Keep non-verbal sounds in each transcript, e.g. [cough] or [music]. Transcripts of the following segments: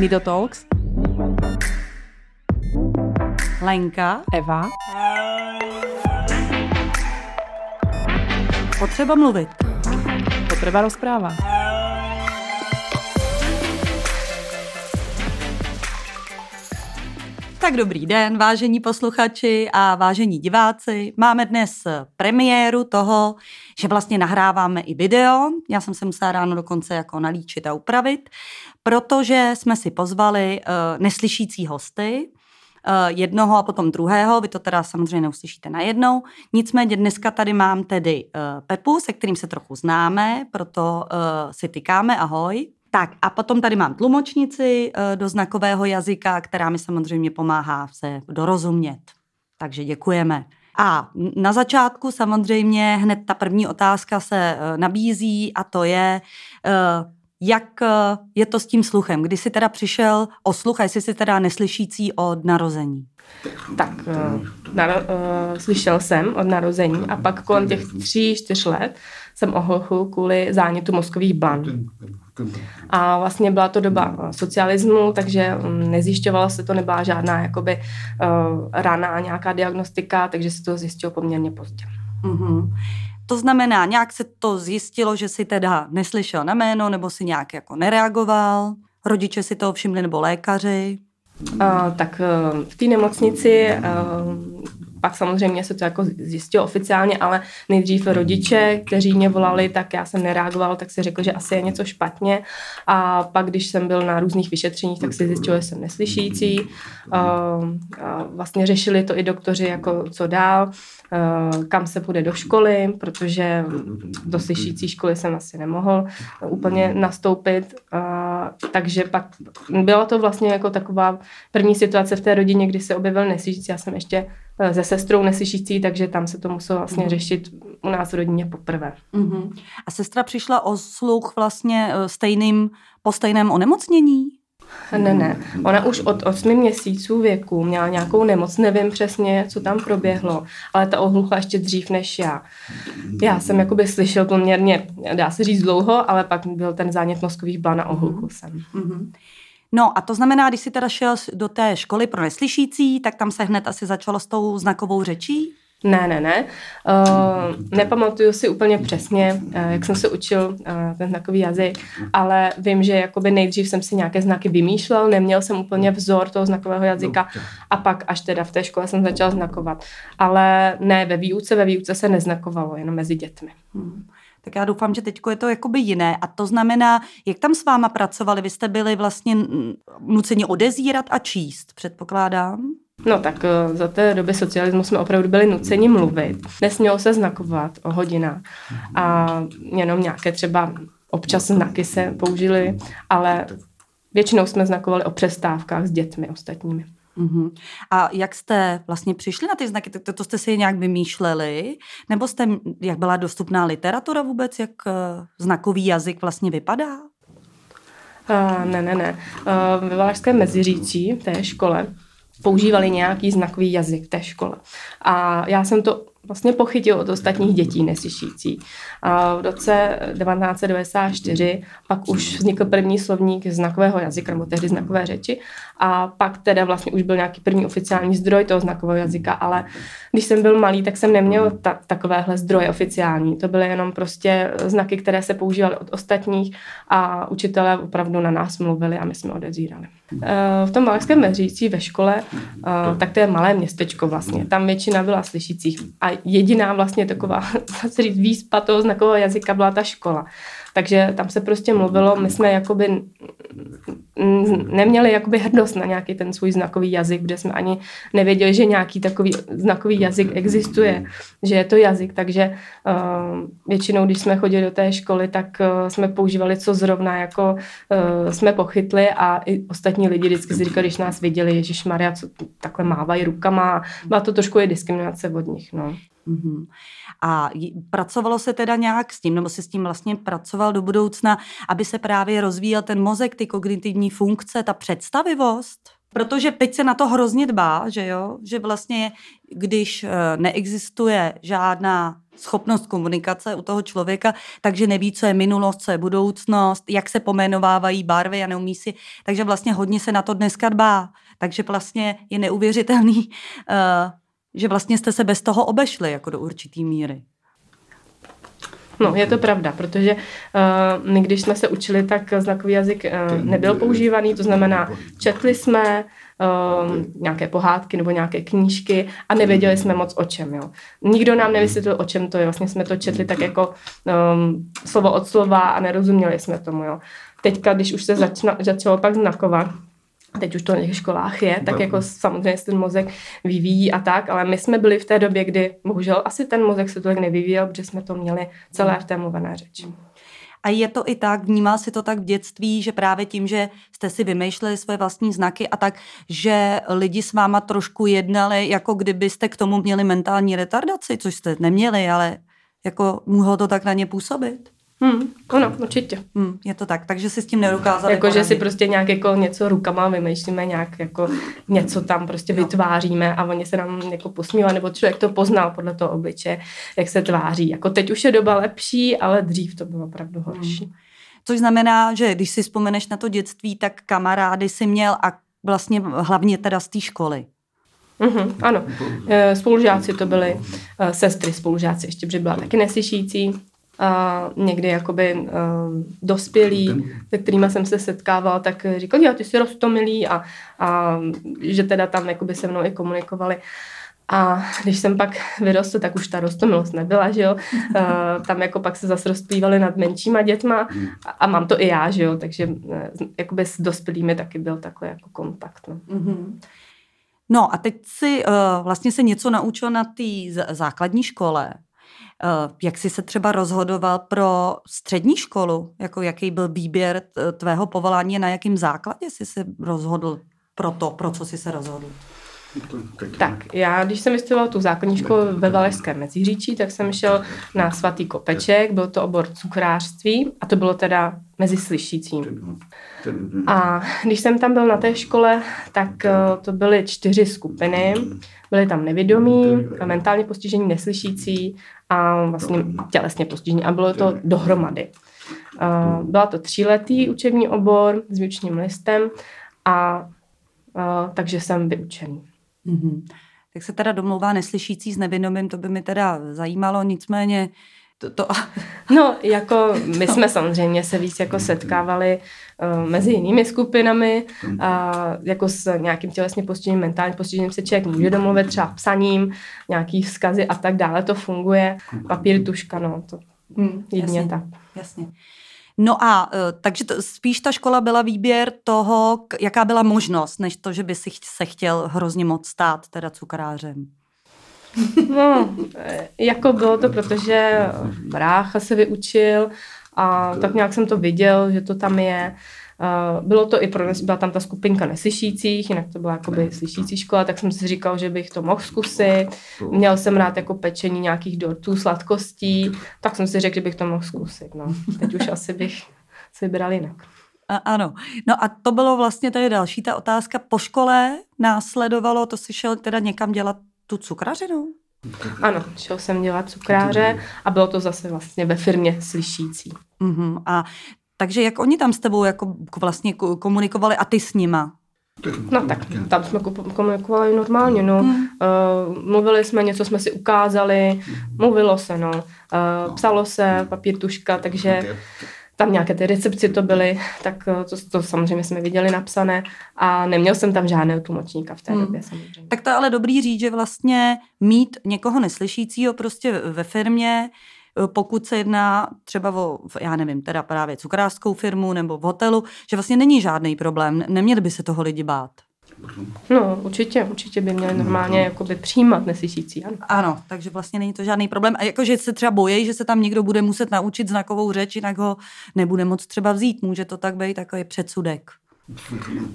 Mido Talks. Lenka. Eva. Potřeba mluvit. Potreba rozpráva. Tak dobrý den, vážení posluchači a vážení diváci. Máme dnes premiéru toho, že vlastně nahráváme i video. Já jsem se musela ráno dokonce jako nalíčit a upravit, protože jsme si pozvali uh, neslyšící hosty, uh, jednoho a potom druhého, vy to teda samozřejmě neuslyšíte najednou. Nicméně dneska tady mám tedy uh, Pepu, se kterým se trochu známe, proto si tykáme, ahoj. Tak a potom tady mám tlumočnici do znakového jazyka, která mi samozřejmě pomáhá se dorozumět. Takže děkujeme. A na začátku samozřejmě hned ta první otázka se uh, nabízí a to je, uh, jak je to s tím sluchem? Kdy jsi teda přišel o sluch a jestli jsi teda neslyšící od narození? Tak, naro, uh, slyšel jsem od narození a pak kolem těch tří, čtyř let jsem ohlchl kvůli zánětu mozkových blan. A vlastně byla to doba socialismu, takže nezjišťovalo se to, nebyla žádná jakoby uh, rána nějaká diagnostika, takže se to zjistilo poměrně pozdě. Mm-hmm. To znamená, nějak se to zjistilo, že si teda neslyšel na jméno, nebo si nějak jako nereagoval, rodiče si to všimli, nebo lékaři? Uh, tak uh, v té nemocnici uh, pak samozřejmě se to jako zjistilo oficiálně, ale nejdřív rodiče, kteří mě volali, tak já jsem nereagoval, tak si řekl, že asi je něco špatně. A pak, když jsem byl na různých vyšetřeních, tak si zjistil, že jsem neslyšící. Vlastně řešili to i doktoři, jako co dál, kam se půjde do školy, protože do slyšící školy jsem asi nemohl úplně nastoupit. Takže pak byla to vlastně jako taková první situace v té rodině, kdy se objevil neslyšící. Já jsem ještě se sestrou neslyšící, takže tam se to muselo vlastně mm. řešit u nás v rodině poprvé. Mm-hmm. A sestra přišla o sluch vlastně e, stejným, po stejném onemocnění? Ne, ne. Ona už od 8 měsíců věku měla nějakou nemoc, nevím přesně, co tam proběhlo, ale ta ohluchla ještě dřív než já. Já jsem jakoby slyšel poměrně, dá se říct dlouho, ale pak byl ten zánět mozkových blan a ohluchl jsem. Mm-hmm. No a to znamená, když jsi teda šel do té školy pro neslyšící, tak tam se hned asi začalo s tou znakovou řečí? Ne, ne, ne. Uh, nepamatuju si úplně přesně, uh, jak jsem se učil uh, ten znakový jazyk, ale vím, že jakoby nejdřív jsem si nějaké znaky vymýšlel, neměl jsem úplně vzor toho znakového jazyka a pak až teda v té škole jsem začal znakovat. Ale ne, ve výuce, ve výuce se neznakovalo, jenom mezi dětmi. Hmm tak já doufám, že teď je to jakoby jiné. A to znamená, jak tam s váma pracovali? Vy jste byli vlastně nuceni odezírat a číst, předpokládám? No tak eh, za té doby socialismu jsme opravdu byli nuceni mluvit. Nesmělo se znakovat o hodinách a jenom nějaké třeba občas znaky se použili, ale většinou jsme znakovali o přestávkách s dětmi ostatními. Uh-huh. A jak jste vlastně přišli na ty znaky? To, to jste si nějak vymýšleli? Nebo jste, jak byla dostupná literatura vůbec, jak uh, znakový jazyk vlastně vypadá? Uh, ne, ne, ne. Uh, ve Valašském Meziříčí, té škole, používali nějaký znakový jazyk té škole. A já jsem to vlastně pochytil od ostatních dětí neslyšící. A v roce 1994 pak už vznikl první slovník znakového jazyka, nebo tehdy znakové řeči, a pak teda vlastně už byl nějaký první oficiální zdroj toho znakového jazyka, ale když jsem byl malý, tak jsem neměl ta, takovéhle zdroje oficiální. To byly jenom prostě znaky, které se používaly od ostatních a učitelé opravdu na nás mluvili a my jsme odezírali. Eh, v tom Valašském Meřící ve škole, eh, tak to je malé městečko vlastně. Tam většina byla slyšících a jediná vlastně taková, [laughs] se říct, výspa toho znakového jazyka byla ta škola. Takže tam se prostě mluvilo, my jsme jakoby neměli jakoby hrdost na nějaký ten svůj znakový jazyk, kde jsme ani nevěděli, že nějaký takový znakový jazyk existuje, že je to jazyk, takže uh, většinou, když jsme chodili do té školy, tak uh, jsme používali, co zrovna jako uh, jsme pochytli a i ostatní lidi vždycky si říkali, když nás viděli, Ježíš Maria, co takhle mávají rukama, byla to trošku i diskriminace od nich. No. Mm-hmm. A pracovalo se teda nějak s tím, nebo se s tím vlastně pracoval do budoucna, aby se právě rozvíjel ten mozek, ty kognitivní funkce, ta představivost? Protože teď se na to hrozně dbá, že jo, že vlastně když eh, neexistuje žádná schopnost komunikace u toho člověka, takže neví, co je minulost, co je budoucnost, jak se pomenovávají barvy a neumí si. Takže vlastně hodně se na to dneska dbá. Takže vlastně je neuvěřitelný, uh, [laughs] že vlastně jste se bez toho obešli jako do určitý míry. No, je to pravda, protože uh, my, když jsme se učili, tak znakový jazyk uh, nebyl používaný, to znamená, četli jsme uh, nějaké pohádky nebo nějaké knížky a nevěděli jsme moc o čem. Jo. Nikdo nám nevysvětlil, o čem to je. Vlastně jsme to četli tak jako um, slovo od slova a nerozuměli jsme tomu. Jo. Teďka, když už se začna, začalo pak znakovat, teď už to na těch školách je, tak jako samozřejmě ten mozek vyvíjí a tak, ale my jsme byli v té době, kdy bohužel asi ten mozek se tolik nevyvíjel, protože jsme to měli celé v té mluvené řeči. A je to i tak, vnímal si to tak v dětství, že právě tím, že jste si vymýšleli svoje vlastní znaky a tak, že lidi s váma trošku jednali, jako kdybyste k tomu měli mentální retardaci, což jste neměli, ale jako mohlo to tak na ně působit? Hmm, ano, určitě. Hmm, je to tak, takže si s tím nedokázali Jako, že si prostě nějak jako něco rukama vymýšlíme, nějak jako něco tam prostě no. vytváříme a oni se nám jako posmívají, nebo člověk to poznal podle toho obliče, jak se tváří. Jako teď už je doba lepší, ale dřív to bylo opravdu horší. Hmm. Což znamená, že když si vzpomeneš na to dětství, tak kamarády si měl a vlastně hlavně teda z té školy. Mm-hmm, ano, eh, spolužáci to byly, eh, sestry spolužáci ještě, protože byla taky neslyšící, uh, někdy jakoby uh, dospělí, se kterými jsem se setkávala, tak říkali, já ty jsi rostomilý a, a že teda tam jakoby se mnou i komunikovali. A když jsem pak vyrostl, tak už ta rostomilost nebyla, že jo. Uh, tam jako pak se zase rozplývali nad menšíma dětma a, a mám to i já, že jo. Takže uh, jakoby s dospělými taky byl takový jako kontakt. No. Mm-hmm. No a teď si uh, vlastně se něco naučil na té základní škole. Eh, jak jsi se třeba rozhodoval pro střední školu? Jako jaký byl výběr tvého povolání na jakým základě jsi se rozhodl pro to, pro co jsi se rozhodl? Tak, já když jsem vystudoval tu základní školu ve Valašském Meziříčí, tak jsem šel na svatý kopeček, byl to obor cukrářství a to bylo teda mezi slyšícím. A když jsem tam byl na té škole, tak eh, to byly čtyři skupiny. Byly tam nevědomí, mentálně postižení, neslyšící a vlastně tělesně postižení. A bylo to dohromady. Byla to tříletý učební obor s výučním listem a takže jsem vyučený. Mm-hmm. Tak se teda domlouvá neslyšící s nevědomým, to by mi teda zajímalo, nicméně to, to... [laughs] No, jako my jsme samozřejmě se víc jako setkávali uh, mezi jinými skupinami a jako s nějakým tělesně postižením, mentálním postižením se člověk může domluvit třeba psaním, nějaký vzkazy a tak dále, to funguje. Papír, tuška, no, to hmm, jedině tak. Jasně. No a uh, takže to, spíš ta škola byla výběr toho, jaká byla možnost, než to, že by si se chtěl hrozně moc stát teda cukrářem. [laughs] No, jako bylo to, protože brácha se vyučil a tak nějak jsem to viděl, že to tam je. Bylo to i pro byla tam ta skupinka neslyšících, jinak to byla jakoby slyšící škola, tak jsem si říkal, že bych to mohl zkusit. Měl jsem rád jako pečení nějakých dortů, sladkostí, tak jsem si řekl, že bych to mohl zkusit. No. Teď už asi bych se vybral jinak. A, ano. No a to bylo vlastně tady další ta otázka. Po škole následovalo, to si šel teda někam dělat tu cukrařinu? Ano, šel jsem dělat cukráře a bylo to zase vlastně ve firmě slyšící. Uh-huh. A takže jak oni tam s tebou jako vlastně komunikovali a ty s nima? No tak, tam jsme komunikovali normálně, no. Hmm. Uh, mluvili jsme, něco jsme si ukázali, mluvilo se, no. Uh, psalo se, papír, tuška, takže tam nějaké ty recepci to byly, tak eh, to, to samozřejmě jsme viděli napsané a neměl jsem tam žádného tlumočníka v té hmm. době samozřejmě. Tak to ale dobrý říct, že vlastně mít někoho neslyšícího prostě ve firmě, eh, pokud se jedná třeba o, já nevím, teda právě cukrářskou firmu nebo v hotelu, že vlastně není žádný problém, neměli by se toho lidi bát. No, určitě, určitě by měli normálně jakoby přijímat neslyšící. Ano. ano, takže vlastně není to žádný problém. A jakože se třeba bojí, že se tam někdo bude muset naučit znakovou řeč, jinak ho nebude moc třeba vzít. Může to tak být takový předsudek.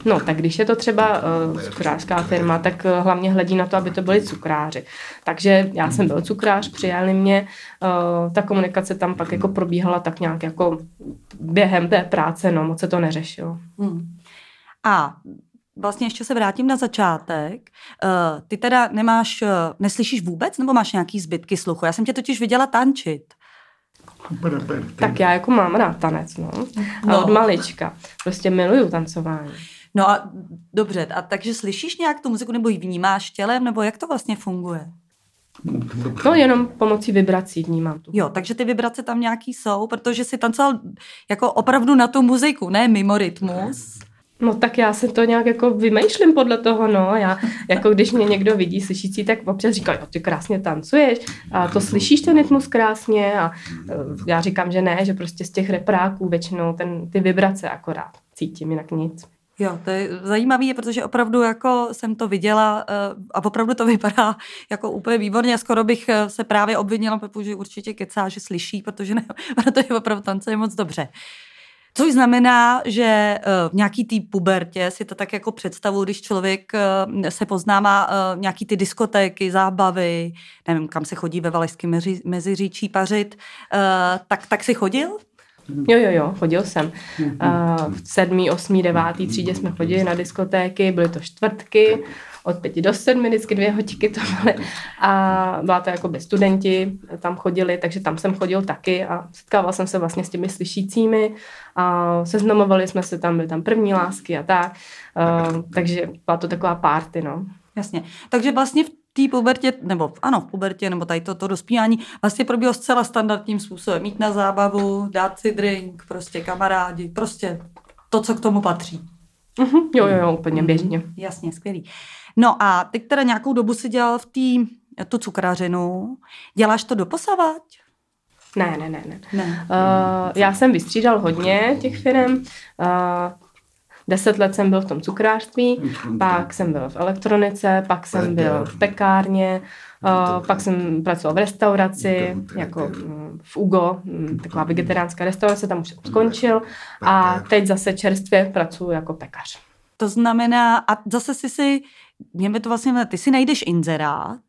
No, tak když je to třeba uh, cukrářská firma, tak uh, hlavně hledí na to, aby to byli cukráři. Takže já jsem byl cukrář, přijali mě, uh, ta komunikace tam pak jako probíhala tak nějak jako během té práce, no, moc se to neřešilo. Hmm. A vlastně ještě se vrátím na začátek. Uh, ty teda nemáš, uh, neslyšíš vůbec, nebo máš nějaký zbytky sluchu? Já jsem tě totiž viděla tančit. Tak já jako mám rád tanec, no. A no. od malička. Prostě miluju tancování. No a dobře, a takže slyšíš nějak tu muziku, nebo ji vnímáš tělem, nebo jak to vlastně funguje? No jenom pomocí vibrací vnímám tu. Jo, takže ty vibrace tam nějaký jsou, protože si tancoval jako opravdu na tu muziku, ne mimo rytmus. No tak já se to nějak jako vymýšlím podle toho, no. Já, jako když mě někdo vidí slyšící, tak občas říká, jo, ty krásně tancuješ a to slyšíš ten rytmus krásně a e, já říkám, že ne, že prostě z těch repráků většinou ten, ty vibrace akorát cítím, jinak nic. Jo, to je zajímavé, protože opravdu jako jsem to viděla uh, a opravdu to [laughs] vypadá jako úplně výborně. Skoro bych eh, se právě obvinila, protože určitě kecá, že slyší, protože ne, [laughs] protože opravdu tancuje moc dobře. Což znamená, že uh, v nějaký té pubertě si to tak jako představu, když člověk uh, se poznává uh, nějaký ty diskotéky, zábavy, nevím, kam se chodí ve Valašském mezi, Meziříčí pařit, tak, tak si chodil? Jo, jo, jo, chodil jsem. Uh, v sedmý, osmý, devátý třídě jsme chodili na diskotéky, byly to čtvrtky, od pěti do sedmi, vždycky dvě hoďky to byly. A byla to jako by studenti, tam chodili, takže tam jsem chodil taky a setkával jsem se vlastně s těmi slyšícími a seznamovali jsme se tam, byly tam první lásky a tak. Uh, takže byla to taková party, no. Jasně. Takže vlastně v té pubertě, nebo ano, v pubertě, nebo tady toto to dospívání, vlastně probíhalo zcela standardním způsobem. Mít na zábavu, dát si drink, prostě kamarádi, prostě to, co k tomu patří. Uh-huh. Jo, jo, jo, úplně mhm. běžně. Jasně, skvělý. No a teď teda nějakou dobu si dělal v té tu cukrařinu. Děláš to doposavať? Ne, ne, ne. ne. ne. Uh, já jsem vystřídal hodně těch firm. Uh, Deset let jsem byl v tom cukrářství, pak jsem byl v elektronice, pak jsem byl v pekárně, Uh, pak jsem pracoval v restauraci, jako mm, v Ugo, mm, taková vegetariánská restaurace, tam už jsem skončil a teď zase čerstvě pracuji jako pekař. To znamená, a zase si si, mě to vlastně, ty si najdeš inzerát,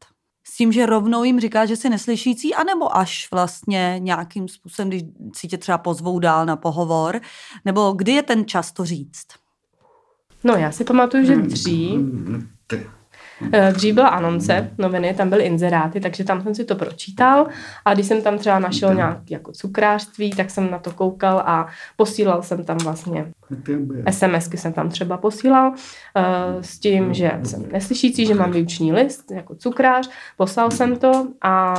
s tím, že rovnou jim říká, že si neslyšící, anebo až vlastně nějakým způsobem, když si tě třeba pozvou dál na pohovor, nebo kdy je ten čas to říct? No já si pamatuju, že dřív, eh, Dřív byla anonce, noviny, tam byly inzeráty, takže tam jsem si to pročítal. A když jsem tam třeba našel nějak jako cukrářství, tak jsem na to koukal a posílal jsem tam vlastně SMSky jsem tam třeba posílal uh, s tím, že jsem neslyšící, že mám výuční list jako cukrář, poslal jsem to a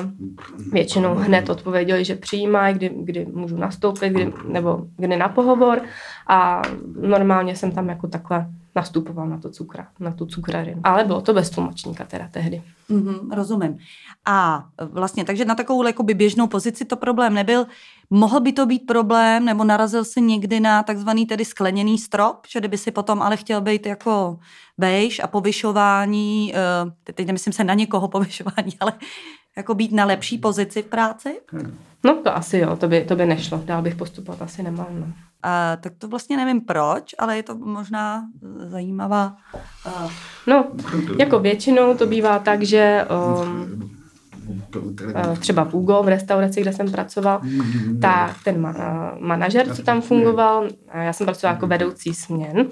většinou hned odpověděli, že přijímají, kdy, kdy můžu nastoupit, kdy, nebo kdy na pohovor. A normálně jsem tam jako takhle nastupoval na, to cukra, na tu cukrarinu. Ale bylo to bez tlumočníka teda tehdy. Mm-hmm, rozumím. A vlastně, takže na takovou jakoby běžnou pozici to problém nebyl. Mohl by to být problém, nebo narazil si někdy na takzvaný tedy skleněný strop, že kdyby si potom ale chtěl být jako bejš a povyšování, eh, teď nemyslím se na někoho [laughs] povyšování, ale jako být na lepší pozici v práci? No to asi jo, to by, to by nešlo. Dál bych postupovat asi nemohl. No. A, tak to vlastně nevím proč, ale je to možná zajímavá. Uh... No, jako většinou to bývá tak, že um, třeba v Ugo, v restauraci, kde jsem pracoval, tak ten ma- manažer, co tam fungoval, já jsem pracovala jako vedoucí směn,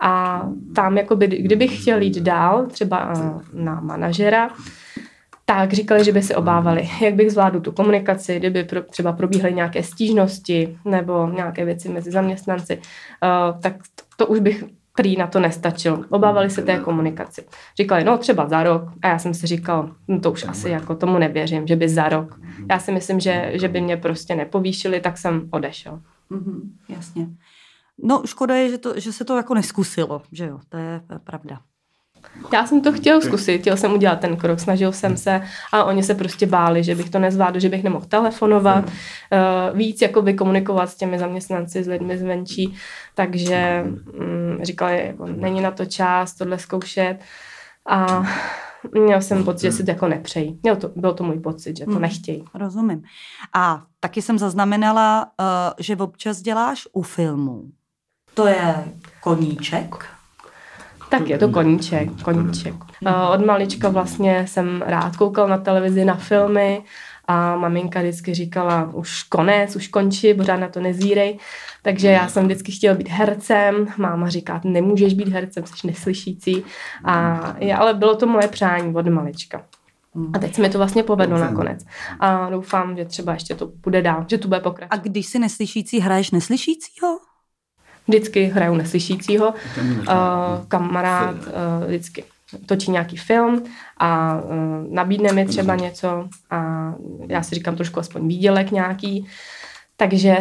a tam, jakoby, kdybych chtěl jít dál, třeba na manažera, tak říkali, že by se obávali, jak bych zvládl tu komunikaci, kdyby pro, třeba probíhaly nějaké stížnosti nebo nějaké věci mezi zaměstnanci, uh, tak to, to už bych prý na to nestačil. Obávali se té komunikaci. Říkali, no třeba za rok. A já jsem si říkal, no to už asi jako tomu nevěřím, že by za rok. Já si myslím, že, že by mě prostě nepovýšili, tak jsem odešel. Mm-hmm, jasně. No škoda je, že, to, že se to jako neskusilo, že jo, to je pravda. Já jsem to chtěl zkusit, chtěl jsem udělat ten krok, snažil jsem se a oni se prostě báli, že bych to nezvládl, že bych nemohl telefonovat, uh, víc jako komunikovat s těmi zaměstnanci, s lidmi zvenčí, takže um, říkali, jako, není na to čas tohle zkoušet a měl jsem pocit, že si to jako nepřejí. Měl to, byl to můj pocit, že to hmm, nechtějí. Rozumím. A taky jsem zaznamenala, uh, že občas děláš u filmů. To je koníček? Tak je to koníček, koníček. Od malička vlastně jsem rád koukal na televizi, na filmy a maminka vždycky říkala, už konec, už končí, pořád na to nezírej. Takže já jsem vždycky chtěla být hercem, máma říká, nemůžeš být hercem, jsi neslyšící. A, ale bylo to moje přání od malička. A teď se mi to vlastně povedlo nakonec. A doufám, že třeba ještě to bude dál, že to bude pokračovat. A když si neslyšící, hraješ neslyšícího? Vždycky hraju neslyšícího. Uh, kamarád uh, vždycky točí nějaký film a uh, nabídne mi třeba něco a já si říkám trošku aspoň výdělek nějaký. Takže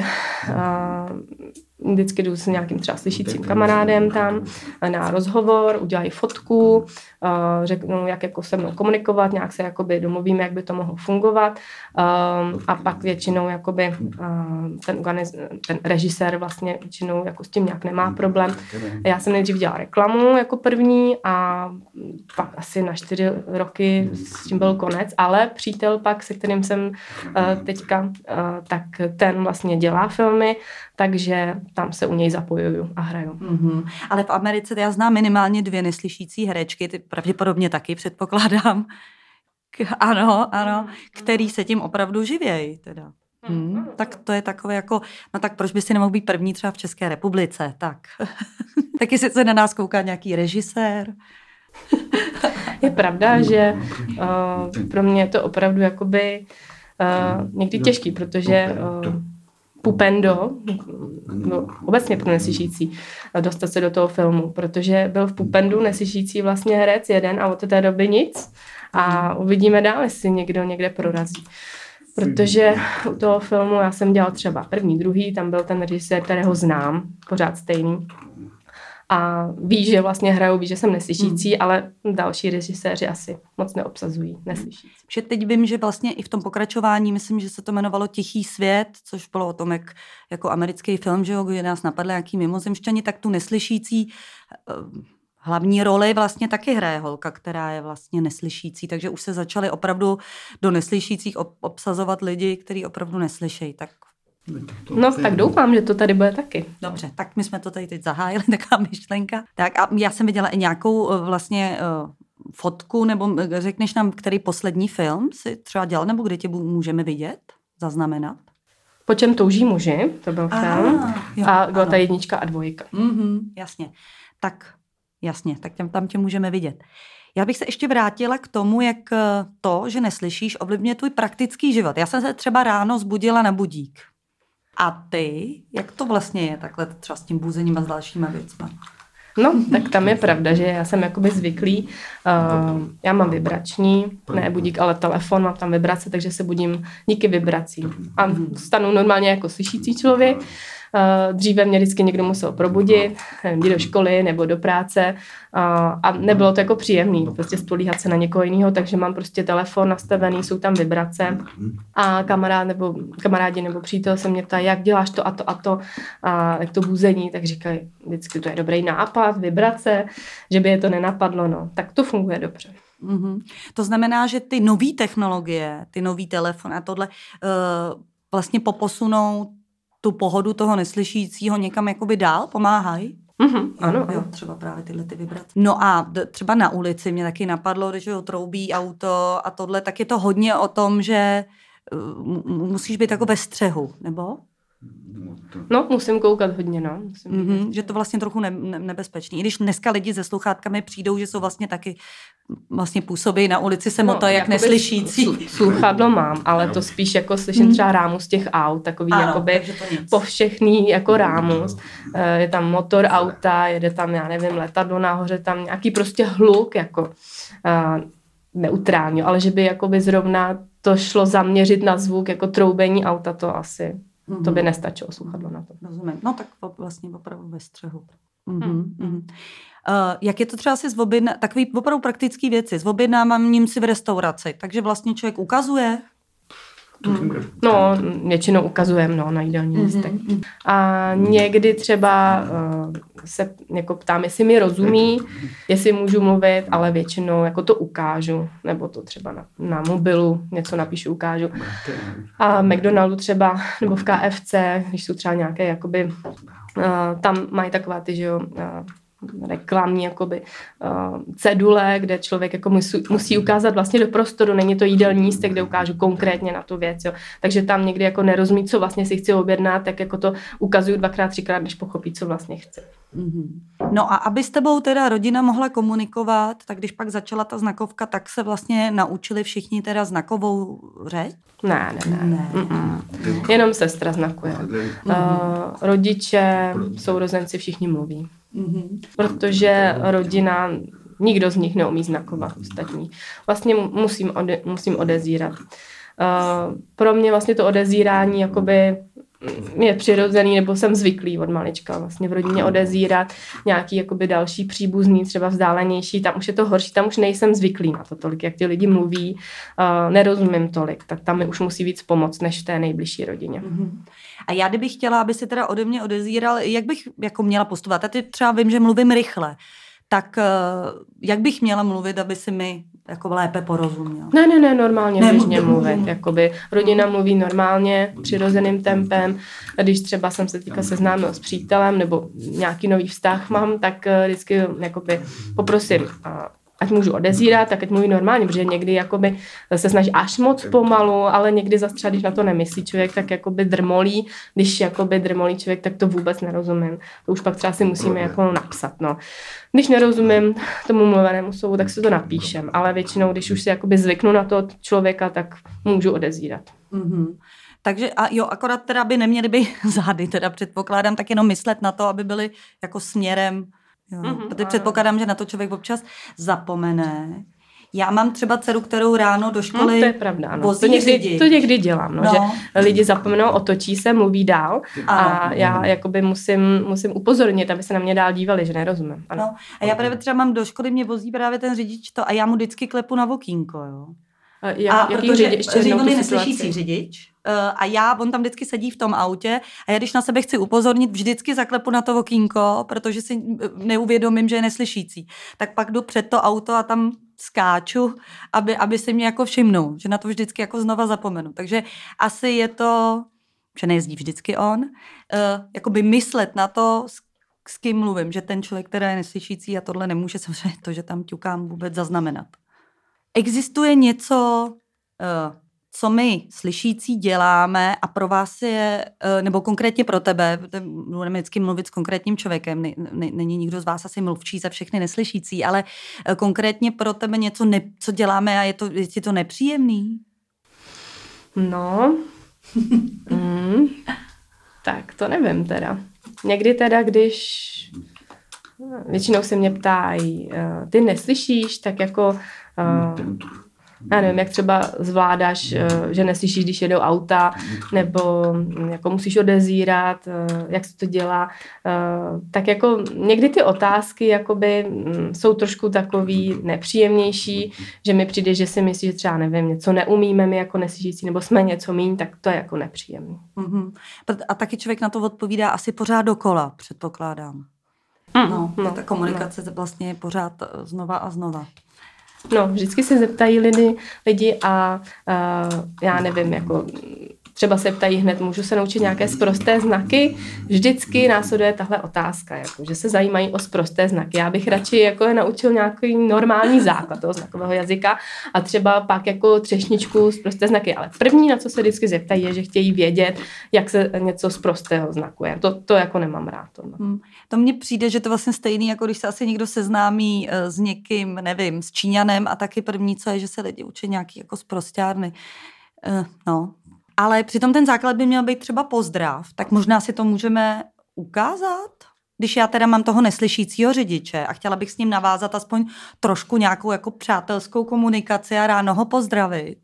uh, vždycky jdu s nějakým třeba slyšícím kamarádem tam na rozhovor, udělají fotku, řeknu, jak jako se mnou komunikovat, nějak se jakoby domluvíme, jak by to mohlo fungovat. A pak většinou jakoby ten, ten režisér vlastně většinou jako s tím nějak nemá problém. Já jsem nejdřív dělala reklamu jako první a pak asi na čtyři roky s tím byl konec, ale přítel pak, se kterým jsem teďka, tak ten vlastně dělá filmy, takže tam se u něj zapojuju a hraju. Mm-hmm. Ale v Americe já znám minimálně dvě neslyšící herečky, ty pravděpodobně taky předpokládám. Ano, ano, který se tím opravdu živějí teda. Hmm, tak to je takové jako, no tak proč by si nemohl být první třeba v České republice, tak. [laughs] Taky se na nás kouká nějaký režisér. [laughs] je pravda, že uh, pro mě je to opravdu jakoby uh, někdy těžký, protože uh, Pupendo, no, obecně pro neslyšící, dostat se do toho filmu, protože byl v Pupendu neslyšící vlastně herec jeden a od té doby nic. A uvidíme dál, jestli někdo někde prorazí. Protože u toho filmu já jsem dělal třeba první, druhý, tam byl ten režisér, kterého znám, pořád stejný a ví, že vlastně hrajou, ví, že jsem neslyšící, hmm. ale další režiséři asi moc neobsazují neslyšící. Že teď vím, že vlastně i v tom pokračování, myslím, že se to jmenovalo Tichý svět, což bylo o tom, jak jako americký film, že jo, kdy nás napadly nějaký mimozemšťani, tak tu neslyšící eh, hlavní roli vlastně taky hraje holka, která je vlastně neslyšící, takže už se začaly opravdu do neslyšících obsazovat lidi, kteří opravdu neslyšejí. Tak No, tak doufám, že to tady bude taky. Dobře, tak my jsme to tady teď zahájili, [laughs] taková myšlenka. Tak a já jsem viděla i nějakou eh, vlastně uh, fotku, nebo eh, řekneš nám, který poslední film si třeba dělal, nebo kde tě můžeme vidět, zaznamenat? Po čem touží muži, to byl Aha, film. Jo, a byla ta jednička a dvojka. Mm-hmm, jasně. Tak, jasně, tak tam, tam tě můžeme vidět. Já bych se ještě vrátila k tomu, jak to, že neslyšíš, ovlivňuje tvůj praktický život. Já jsem se třeba ráno zbudila na budík. A ty, jak to vlastně je takhle třeba s tím buzením a s dalšíma věcmi? No, tak tam je pravda, že já jsem jakoby zvyklý. Uh, já mám vibrační, ne budík, ale telefon, mám tam vibrace, takže se budím díky vibracím. A stanu normálně jako slyšící člověk. Eh, dříve mě vždycky někdo musel probudit, jít do školy nebo do práce a nebylo to jako příjemný, prostě spolíhat se na někoho jiného, takže mám prostě telefon nastavený, jsou tam vibrace a kamarád nebo kamarádi nebo přítel se mě ptá, jak děláš to a to a to a jak to buzení, tak říkají, vždycky to je dobrý nápad, vibrace, že by je to nenapadlo, no, tak to funguje dobře. Mm-hmm. To znamená, že ty nové technologie, ty nový telefon a tohle uh, vlastně poposunou tu pohodu toho neslyšícího někam jakoby dál pomáhají? Mm-hmm, ano, jo, třeba právě tyhle ty vibrace. No a d- třeba na ulici mě taky napadlo, když ho troubí auto a tohle, tak je to hodně o tom, že uh, musíš být jako ve střehu, nebo? No, musím koukat hodně, no. Musím mm-hmm, že to vlastně trochu ne, ne, nebezpečný. I když dneska lidi se sluchátkami přijdou, že jsou vlastně taky vlastně působí na ulici se no, jak neslyšící. Sluchadlo mám, ale to spíš jako slyším hmm. třeba rámus těch aut, takový ano, jakoby povšechný jako rámus. Eh, je tam motor auta, jede tam, já nevím, letadlo nahoře, tam nějaký prostě hluk, jako uh, neutrální, ale že by jakoby zrovna to šlo zaměřit na zvuk jako troubení auta, to asi Mm-hmm. To by nestačilo sluchadlo na to. Rozumím. No tak vlastně opravdu ve střehu. Mm-hmm. Mm-hmm. Uh, jak je to třeba si s objedna, takový opravdu praktický věci, s objednáváním si v restauraci, takže vlastně člověk ukazuje, Hmm. No, většinou ukazujeme no, na jídelní mm-hmm. A někdy třeba uh, se jako ptám, jestli mi rozumí, jestli můžu mluvit, ale většinou jako to ukážu, nebo to třeba na, na mobilu něco napíšu, ukážu. A McDonaldu třeba, [laughs] nebo v KFC, když jsou třeba nějaké jakoby, uh, tam mají taková ty, že jo, uh, reklamní jakoby, uh, cedule, kde člověk jako musí, musí ukázat vlastně do prostoru, není to jídelní místo, kde ukážu konkrétně na tu věc. Jo. Takže tam někdy jako nerozumí, co vlastně si chci objednat, tak jako to ukazuju dvakrát, třikrát, než pochopí, co vlastně chci. Mm-hmm. No a aby s tebou teda rodina mohla komunikovat, tak když pak začala ta znakovka, tak se vlastně naučili všichni teda znakovou řeč? Ne, ne, ne. ne. Jenom sestra znakuje. Uh, rodiče, sourozenci, všichni mluví. Mm-hmm. Protože rodina, nikdo z nich neumí znakovat ostatní. Vlastně musím, ode, musím odezírat. Uh, pro mě vlastně to odezírání jakoby je přirozený, nebo jsem zvyklý od malička vlastně v rodině odezírat nějaký jakoby další příbuzný, třeba vzdálenější, tam už je to horší, tam už nejsem zvyklý na to tolik, jak ty lidi mluví, uh, nerozumím tolik, tak tam mi už musí víc pomoct, než v té nejbližší rodině. Mm-hmm. A já kdybych chtěla, aby si teda ode mě odezíral, jak bych jako měla postupovat? Já třeba vím, že mluvím rychle, tak jak bych měla mluvit, aby si mi jako lépe porozuměl? Ne, ne, ne, normálně ne, běžně mluvit. Jakoby rodina mluví normálně, přirozeným tempem. Když třeba jsem se teďka seznámil s přítelem nebo nějaký nový vztah mám, tak eh, vždycky jakoby poprosím ať můžu odezírat, tak ať mluví normálně, protože někdy jakoby se snaží až moc pomalu, ale někdy zase třeba, když na to nemyslí člověk, tak jakoby drmolí, když jakoby drmolí člověk, tak to vůbec nerozumím. To už pak třeba si musíme jako napsat, no. Když nerozumím tomu mluvenému slovu, tak si to napíšem, ale většinou, když už si jakoby zvyknu na to člověka, tak můžu odezírat. Mm-hmm. Takže a jo, akorát teda by neměly by [laughs] zády, teda předpokládám, tak jenom myslet na to, aby byly jako směrem Jo. Mm-hmm, Protože předpokládám, že na to člověk občas zapomene. Já mám třeba dceru, kterou ráno do školy no, to je pravda, ano. to, někdy, to někdy dělám, no, no. že lidi zapomenou, otočí se, mluví dál ano. a já jakoby musím, musím upozornit, aby se na mě dál dívali, že nerozumím. Ano. No. A já právě třeba mám do školy, mě vozí právě ten řidič to a já mu vždycky klepu na vokínko, jo. A, jak, a jaký protože řidič, on je neslyšící řidič uh, a já, on tam vždycky sedí v tom autě a já když na sebe chci upozornit, vždycky zaklepu na to okýnko, protože si neuvědomím, že je neslyšící. Tak pak jdu před to auto a tam skáču, aby, aby si mě jako všimnul, že na to vždycky jako znova zapomenu. Takže asi je to, že nejezdí vždycky on, uh, jakoby myslet na to, s, s kým mluvím, že ten člověk, který je neslyšící a tohle nemůže [laughs] samozřejmě to, že tam ťukám vůbec zaznamenat. Existuje něco, eh, co my slyšící děláme a pro vás je, eh, nebo konkrétně pro tebe, budeme vždycky mluvit s konkrétním člověkem, není nikdo z vás asi mluvčí za všechny neslyšící, ale eh, konkrétně pro tebe něco, co děláme a je, to, je ti to nepříjemný? No, [laughs] mm, tak to nevím teda. Někdy teda, když většinou se mě ptají, ty neslyšíš, tak jako Uh, já nevím, jak třeba zvládáš, eh, že neslyšíš, když jedou auta, nebo jako musíš odezírat, eh, jak se to dělá. Tak jako někdy ty otázky jakoby mm, jsou trošku takový nepříjemnější, že mi přijde, že si myslíš, že třeba nevím, něco neumíme my jako neslyšící, nebo jsme něco míň, tak to je jako nepříjemný. Mm-hmm. A taky člověk na to odpovídá asi pořád dokola, předpokládám. Mm, no, no, ta komunikace no. vlastně je pořád znova a znova. No, vždycky se zeptají lidi, lidi a uh, já nevím, jako třeba se ptají hned, můžu se naučit nějaké sprosté znaky, vždycky následuje tahle otázka, jako, že se zajímají o sprosté znaky. Já bych radši jako je naučil nějaký normální základ toho znakového jazyka a třeba pak jako třešničku sprosté znaky. Ale první, na co se vždycky zeptají, je, že chtějí vědět, jak se něco z prostého znakuje. To, to jako nemám rád. To, hmm. to mně přijde, že to vlastně stejný, jako když se asi někdo seznámí eh, s někým, nevím, s Číňanem a taky první, co je, že se lidi učí nějaký jako sprostěrny. Uh, no, ale přitom ten základ by měl být třeba pozdrav, tak možná si to můžeme ukázat? Když já teda mám toho neslyšícího řidiče a chtěla bych s ním navázat aspoň trošku nějakou jako přátelskou komunikaci a ráno ho pozdravit.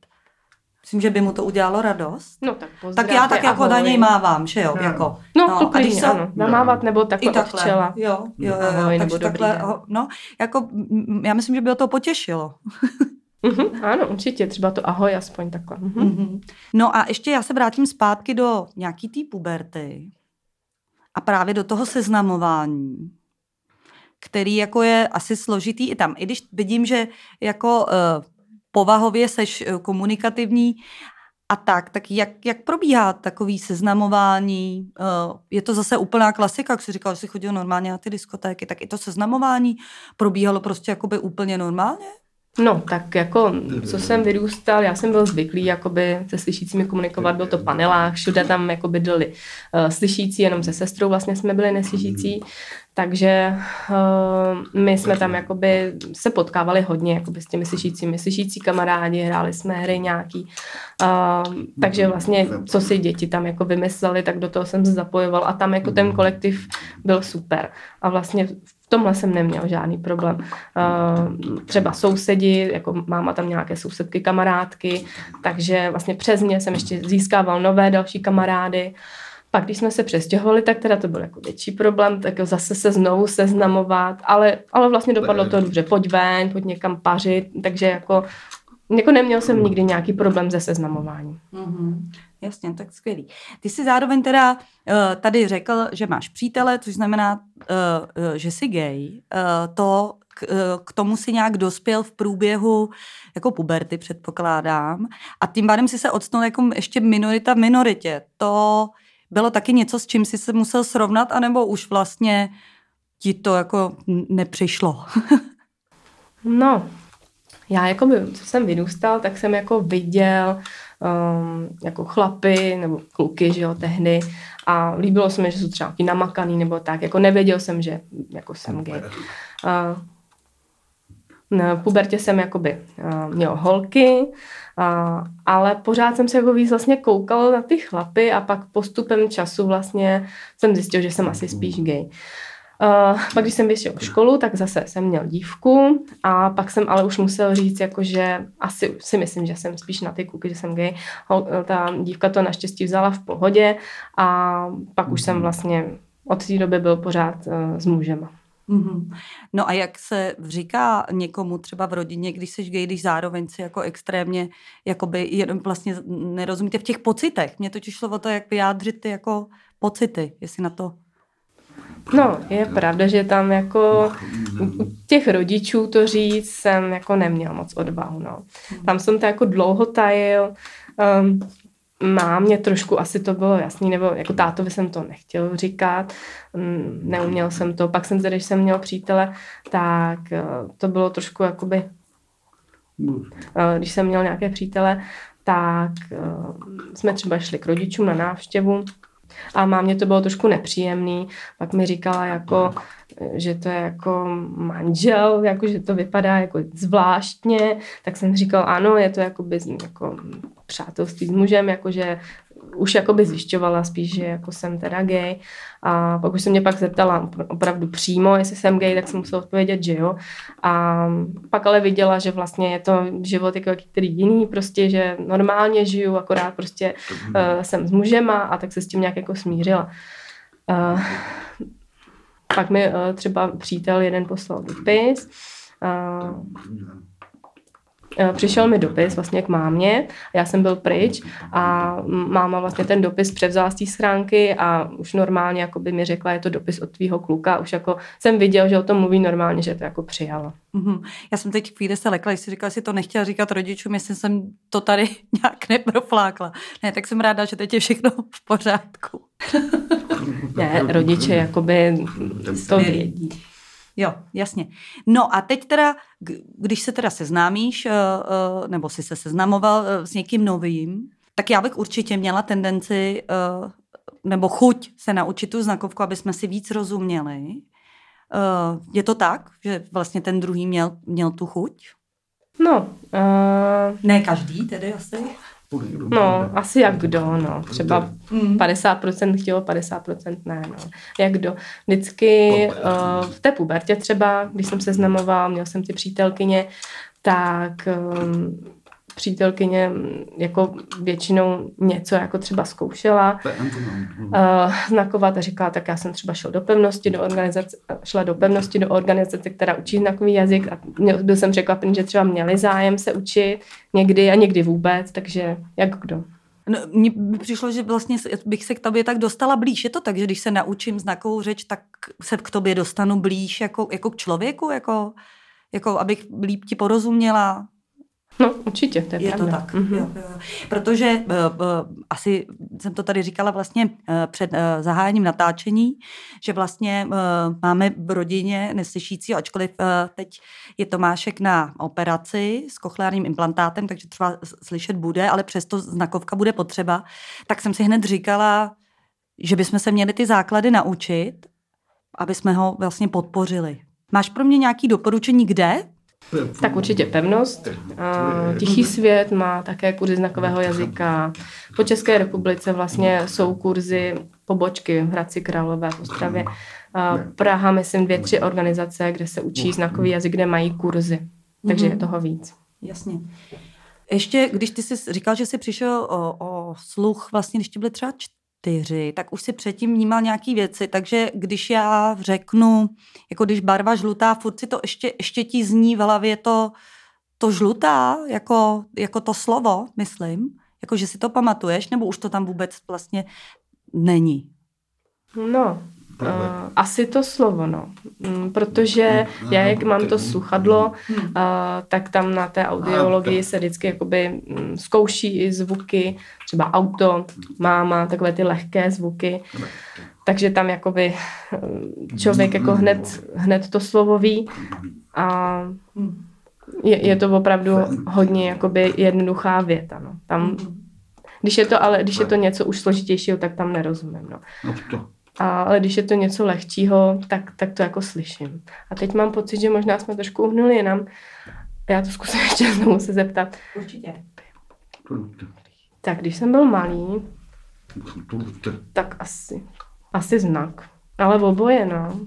Myslím, že by mu to udělalo radost. No tak Tak já tak jako na něj mávám, že jo? No, jako, no, no to klidně, se... ano. Namávat nebo takhle, I takhle. Jo, jo, jo, jo, jo takže takhle, no, jako, já myslím, že by ho to potěšilo. [laughs] Mm-hmm, ano, určitě, třeba to ahoj aspoň takhle. Mm-hmm. Mm-hmm. No a ještě já se vrátím zpátky do nějaký té puberty a právě do toho seznamování, který jako je asi složitý i tam. I když vidím, že jako uh, povahově seš uh, komunikativní, a tak, tak jak, jak probíhá takový seznamování? Uh, je to zase úplná klasika, jak jsi říkal, že jsi chodil normálně na ty diskotéky, tak i to seznamování probíhalo prostě jakoby úplně normálně? No, tak jako, co jsem vyrůstal, já jsem byl zvyklý jakoby se slyšícími komunikovat, byl to panelák, všude tam jakoby byli uh, slyšící, jenom se sestrou vlastně jsme byli neslyšící, takže uh, my jsme tam jakoby se potkávali hodně jakoby s těmi slyšícími, slyšící kamarádi, hráli jsme hry nějaký, uh, takže vlastně co si děti tam jako vymysleli, tak do toho jsem se zapojoval a tam jako ten kolektiv byl super. A vlastně v tomhle jsem neměl žádný problém. Uh, třeba sousedi, jako máma tam nějaké sousedky, kamarádky, takže vlastně přes ně jsem ještě získával nové další kamarády. Pak, když jsme se přestěhovali, tak teda to byl jako větší problém, tak zase se znovu seznamovat, ale, ale vlastně dopadlo to dobře. Pojď ven, pojď někam pařit, takže jako, jako neměl jsem nikdy nějaký problém se seznamováním. Mm-hmm. Jasně, tak skvělý. Ty jsi zároveň teda uh, tady řekl, že máš přítele, což znamená, uh, že jsi gay. Uh, to k, uh, k tomu si nějak dospěl v průběhu jako puberty, předpokládám. A tím pádem si se odstnul jako ještě minorita v minoritě. To bylo taky něco, s čím jsi se musel srovnat, anebo už vlastně ti to jako nepřišlo? [laughs] no, já jako by, co jsem vyrůstal, tak jsem jako viděl um, jako chlapy nebo kluky, že jo, tehdy a líbilo se mi, že jsou třeba taky namakaný nebo tak, jako nevěděl jsem, že jako jsem gay. Uh, na pubertě jsem jakoby uh, měl holky, uh, ale pořád jsem se jako víc vlastně koukal na ty chlapy a pak postupem času vlastně jsem zjistil, že jsem asi spíš gay. Uh, pak když jsem vyšel školu, tak zase jsem měl dívku a pak jsem ale už musel říct, jako že asi si myslím, že jsem spíš na ty kluky, že jsem gay. Ta dívka to naštěstí vzala v pohodě a pak už jsem vlastně od té doby byl pořád uh, s mužem. Mm-hmm. No a jak se říká někomu třeba v rodině, když jsi gay, když zároveň si jako extrémně, jakoby jenom vlastně nerozumíte v těch pocitech. Mně totiž šlo o to, jak vyjádřit ty jako pocity, jestli na to No, je pravda, že tam jako u těch rodičů to říct jsem jako neměl moc odvahu, no. Tam jsem to jako dlouho tajil, um, mámě trošku asi to bylo jasný, nebo jako tátovi jsem to nechtěl říkat, um, neuměl jsem to, pak jsem tedy, když jsem měl přítele, tak uh, to bylo trošku jakoby, uh, když jsem měl nějaké přítele, tak uh, jsme třeba šli k rodičům na návštěvu, a mámě to bylo trošku nepříjemný, pak mi říkala jako, že to je jako manžel, jako že to vypadá jako zvláštně, tak jsem říkal, ano, je to jako, bez, jako přátelství s mužem, jakože už jakoby zjišťovala spíš, že jako jsem teda gay a pak už se mě pak zeptala opravdu přímo, jestli jsem gay, tak jsem musela odpovědět, že jo. A pak ale viděla, že vlastně je to život jako který jiný, prostě, že normálně žiju, akorát prostě uh, jsem s mužem a, tak se s tím nějak jako smířila. Uh, pak mi uh, třeba přítel jeden poslal dopis, uh, přišel mi dopis vlastně k mámě, já jsem byl pryč a máma vlastně ten dopis převzala z té schránky a už normálně jako by mi řekla, je to dopis od tvýho kluka, už jako jsem viděl, že o tom mluví normálně, že to jako přijala. Mm-hmm. Já jsem teď chvíli se lekla, jsi říkala, že si to nechtěla říkat rodičům, jestli jsem to tady [laughs] nějak neproflákla. Ne, tak jsem ráda, že teď je všechno v pořádku. [laughs] ne, rodiče jakoby to vědí. Jo, jasně. No a teď teda, když se teda seznámíš, eh, eh, nebo si se seznamoval eh, s někým novým, tak já bych určitě měla tendenci nebo chuť se naučit tu znakovku, aby jsme si víc rozuměli. Je to tak, že vlastně ten druhý měl, měl tu chuť? No. Uh... Ne každý tedy asi. No, asi jak kdo, no. Třeba 50% mm. chtělo, 50% ne, no. Jak kdo. Vždycky uh, v té pubertě třeba, když jsem se znamoval, měl jsem ty přítelkyně, tak um, přítelkyně jako většinou něco jako třeba zkoušela uh, znakovat a říkala, tak já jsem třeba šel do pevnosti, do organizace, šla do pevnosti, do organizace, která učí znakový jazyk a měl, byl jsem překvapen, že třeba měli zájem se učit někdy a někdy vůbec, takže jak kdo. No, mně by přišlo, že vlastně bych se k tobě tak dostala blíž. Je to tak, že když se naučím znakovou řeč, tak se k tobě dostanu blíž jako, jako k člověku, jako, jako abych líp ti porozuměla? No, určitě, to je, je pravda. to tak. Mm-hmm. Jo, jo. Protože uh, uh, asi jsem to tady říkala vlastně uh, před uh, zahájením natáčení, že vlastně uh, máme v rodině neslyšící, ačkoliv uh, teď je Tomášek na operaci s kochleárním implantátem, takže třeba slyšet bude, ale přesto znakovka bude potřeba, tak jsem si hned říkala, že bychom se měli ty základy naučit, aby jsme ho vlastně podpořili. Máš pro mě nějaké doporučení, kde tak určitě pevnost. Tichý svět má také kurzy znakového jazyka. Po České republice vlastně jsou kurzy pobočky v Hradci Králové v Ostravě. Praha, myslím, dvě, tři organizace, kde se učí znakový jazyk, kde mají kurzy. Takže je mhm. toho víc. Jasně. Ještě, když ty jsi říkal, že jsi přišel o, o sluch, vlastně, když ti byly třeba čtyři, tak už si předtím vnímal nějaký věci, takže když já řeknu, jako když barva žlutá, furt si to ještě, ještě ti zní v hlavě to, to žlutá, jako, jako to slovo, myslím, jako že si to pamatuješ, nebo už to tam vůbec vlastně není? No, Uh, asi to slovo, no. Mm, protože já, jak mám to sluchadlo, uh, tak tam na té audiologii se vždycky jakoby um, zkouší i zvuky, třeba auto, máma, takové ty lehké zvuky. Takže tam jakoby člověk jako hned, hned to slovo ví a je, je to opravdu hodně jakoby jednoduchá věta, no. Tam, když je to ale, když je to něco už složitějšího, tak tam nerozumím, no. A, ale když je to něco lehčího, tak, tak to jako slyším. A teď mám pocit, že možná jsme trošku uhnuli jinam. Já to zkusím [laughs] ještě znovu se zeptat. Určitě. Tak když jsem byl malý, tak asi, asi znak. Ale v oboje, no.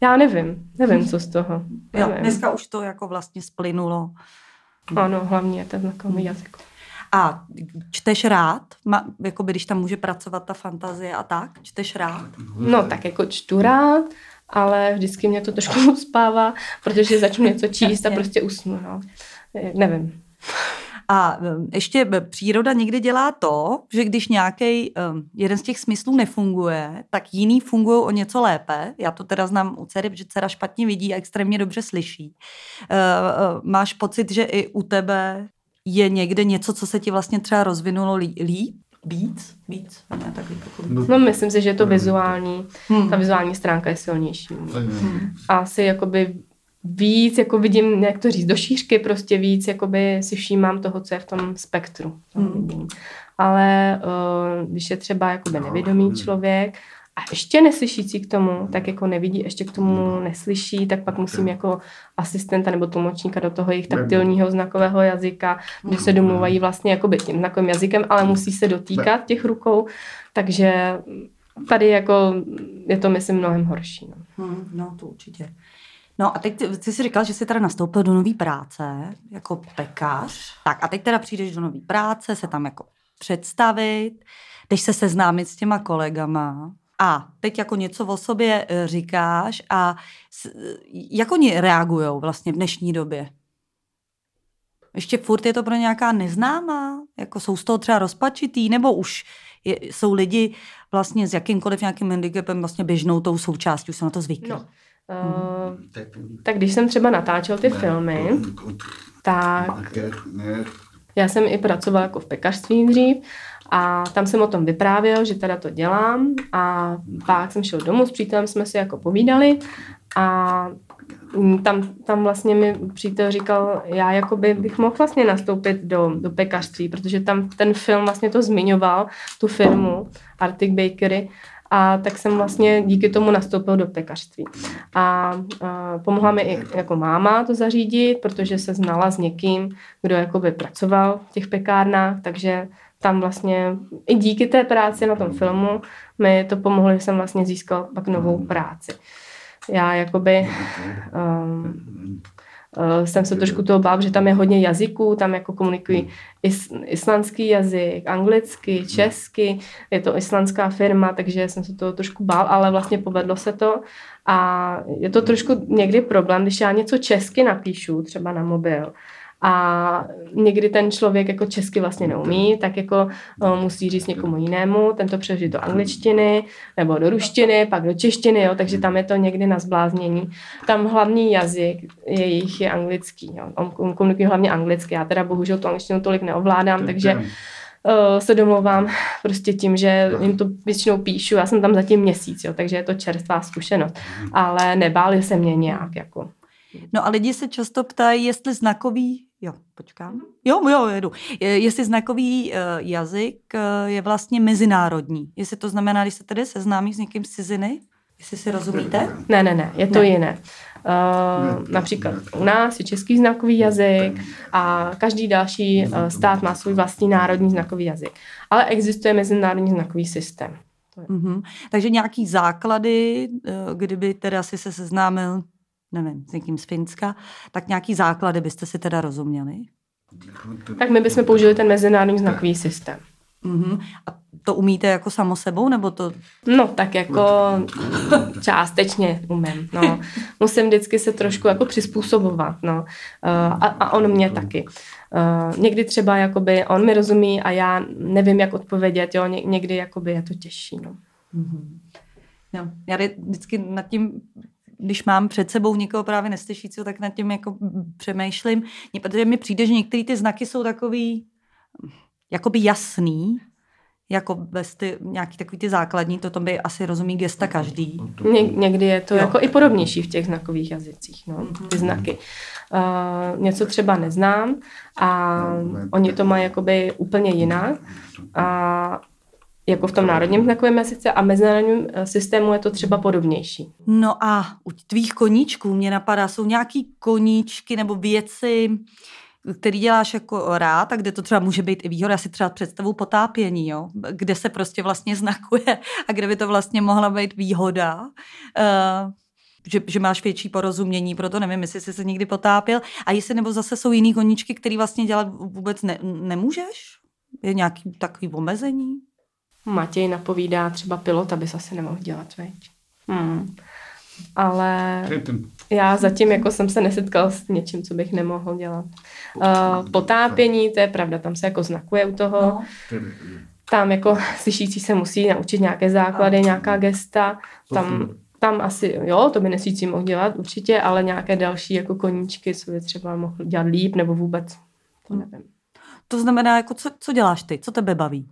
Já nevím, nevím, co z toho. Jo, dneska už to jako vlastně splynulo. Ano, hlavně je ten znakový jazyk. A čteš rád? Ma, jako když tam může pracovat ta fantazie a tak? Čteš rád? No tak jako čtu rád, ale vždycky mě to trošku [laughs] uspává, protože začnu něco číst a prostě usnu. No. Nevím. A um, ještě příroda někdy dělá to, že když nějaký um, jeden z těch smyslů nefunguje, tak jiný fungují o něco lépe. Já to teda znám u dcery, protože dcera špatně vidí a extrémně dobře slyší. Uh, uh, máš pocit, že i u tebe je někde něco, co se ti vlastně třeba rozvinulo líp? Víc? Víc? Ne, tak no, no, myslím si, že je to vizuální. Hmm. Ta vizuální stránka je silnější. Hmm. Asi jakoby víc, jako vidím, jak to říct, do šířky prostě víc, jakoby si všímám toho, co je v tom spektru. Hmm. Ale uh, když je třeba jakoby nevědomý člověk a ještě neslyšící k tomu, tak jako nevidí, ještě k tomu neslyší, tak pak musím jako asistenta nebo tlumočníka do toho jejich taktilního znakového jazyka, kde se domluvají vlastně jakoby tím znakovým jazykem, ale musí se dotýkat těch rukou, takže tady jako je to, myslím, mnohem horší. No, hmm, no to určitě. No a teď ty, ty jsi říkal, že jsi teda nastoupil do nové práce jako pekař. Tak a teď teda přijdeš do nové práce, se tam jako představit, jdeš se seznámit s těma kolegama, a teď jako něco o sobě e, říkáš a jak oni reagují vlastně v dnešní době? Ještě furt je to pro nějaká neznámá? Jako jsou z toho třeba rozpačitý? Nebo už je, jsou lidi vlastně s jakýmkoliv nějakým handicapem vlastně běžnou tou součástí, už jsou na to zvyklí? No. Uh, tak když jsem třeba natáčel ty filmy, tak já jsem i pracovala jako v pekařství dřív a tam jsem o tom vyprávěl, že teda to dělám a pak jsem šel domů, s přítelem jsme si jako povídali a tam, tam vlastně mi přítel říkal, já jakoby bych mohl vlastně nastoupit do, do pekařství, protože tam ten film vlastně to zmiňoval, tu firmu Arctic Bakery a tak jsem vlastně díky tomu nastoupil do pekařství. A, a pomohla mi i jako máma to zařídit, protože se znala s někým, kdo jakoby pracoval v těch pekárnách, takže tam vlastně i díky té práci na tom filmu mi to pomohlo, že jsem vlastně získal pak novou práci. Já jakoby um, uh, jsem se trošku toho bál, že tam je hodně jazyků, tam jako komunikují is, islandský jazyk, anglicky, česky, je to islandská firma, takže jsem se toho trošku bál, ale vlastně povedlo se to. A je to trošku někdy problém, když já něco česky napíšu, třeba na mobil, a někdy ten člověk jako česky vlastně neumí, tak jako musí říct někomu jinému, ten to přežít do angličtiny nebo do ruštiny, pak do češtiny, jo, takže tam je to někdy na zbláznění. Tam hlavní jazyk jejich je anglický, jo. on komunikuje hlavně anglicky, já teda bohužel tu angličtinu tolik neovládám, takže uh, se domluvám prostě tím, že jim to většinou píšu, já jsem tam zatím měsíc, jo, takže je to čerstvá zkušenost, ale nebáli se mě nějak, jako. No a lidi se často ptají, jestli znakový, jo, počkám, jo, jo, jedu, jestli znakový uh, jazyk uh, je vlastně mezinárodní, jestli to znamená, když se tedy seznámí s někým z ciziny, jestli si rozumíte? Ne, ne, ne, je to ne. jiné. Uh, například u nás je český znakový jazyk a každý další uh, stát má svůj vlastní národní znakový jazyk. Ale existuje mezinárodní znakový systém. Mm-hmm. Takže nějaký základy, kdyby teda si se seznámil, nevím, s někým z Finska, tak nějaký základy byste si teda rozuměli? Tak my bychom použili ten mezinárodní znakový systém. Mm-hmm. A to umíte jako samo sebou, nebo to? No, tak jako částečně umím, no. Musím vždycky se trošku jako přizpůsobovat, no. Eh, a, a on mě taky. Uh, někdy třeba jakoby on mi rozumí a já nevím, jak odpovědět, jo, Ně, někdy jakoby je to těžší, no. Mm-hmm. No, já vždycky nad tím když mám před sebou někoho právě neslyšícího, tak nad tím jako přemýšlím, protože mi přijde, že některé ty znaky jsou takový jakoby jasný, jako bez ty, nějaký takový ty základní, to by asi rozumí gesta každý. Ně, někdy je to jo. jako i podobnější v těch znakových jazycích, no, ty znaky. Uh, něco třeba neznám a oni to mají jakoby úplně jinak a jako v tom národním znakovém jazyce a mezinárodním eh, systému je to třeba podobnější. No a u tvých koníčků mě napadá, jsou nějaký koníčky nebo věci, který děláš jako rád a kde to třeba může být i výhoda, si třeba představu potápění, jo? kde se prostě vlastně [laughs] znakuje a kde by to vlastně mohla být výhoda. Uh, že, že máš větší porozumění, proto nevím, jestli jsi se někdy potápěl. A jestli nebo zase jsou jiný koníčky, který vlastně dělat vůbec ne, nemůžeš? Je nějaký takový omezení? Matěj napovídá třeba pilot, aby se asi nemohl dělat, veď. Hmm. Ale já zatím jako jsem se nesetkal s něčím, co bych nemohl dělat. Uh, potápění, to je pravda, tam se jako znakuje u toho. No. Tam jako slyšící se musí naučit nějaké základy, nějaká gesta. Tam, tam asi, jo, to by nesící mohl dělat určitě, ale nějaké další jako koníčky, co by třeba mohl dělat líp nebo vůbec, to nevím. To znamená, jako co, co děláš ty? Co tebe baví?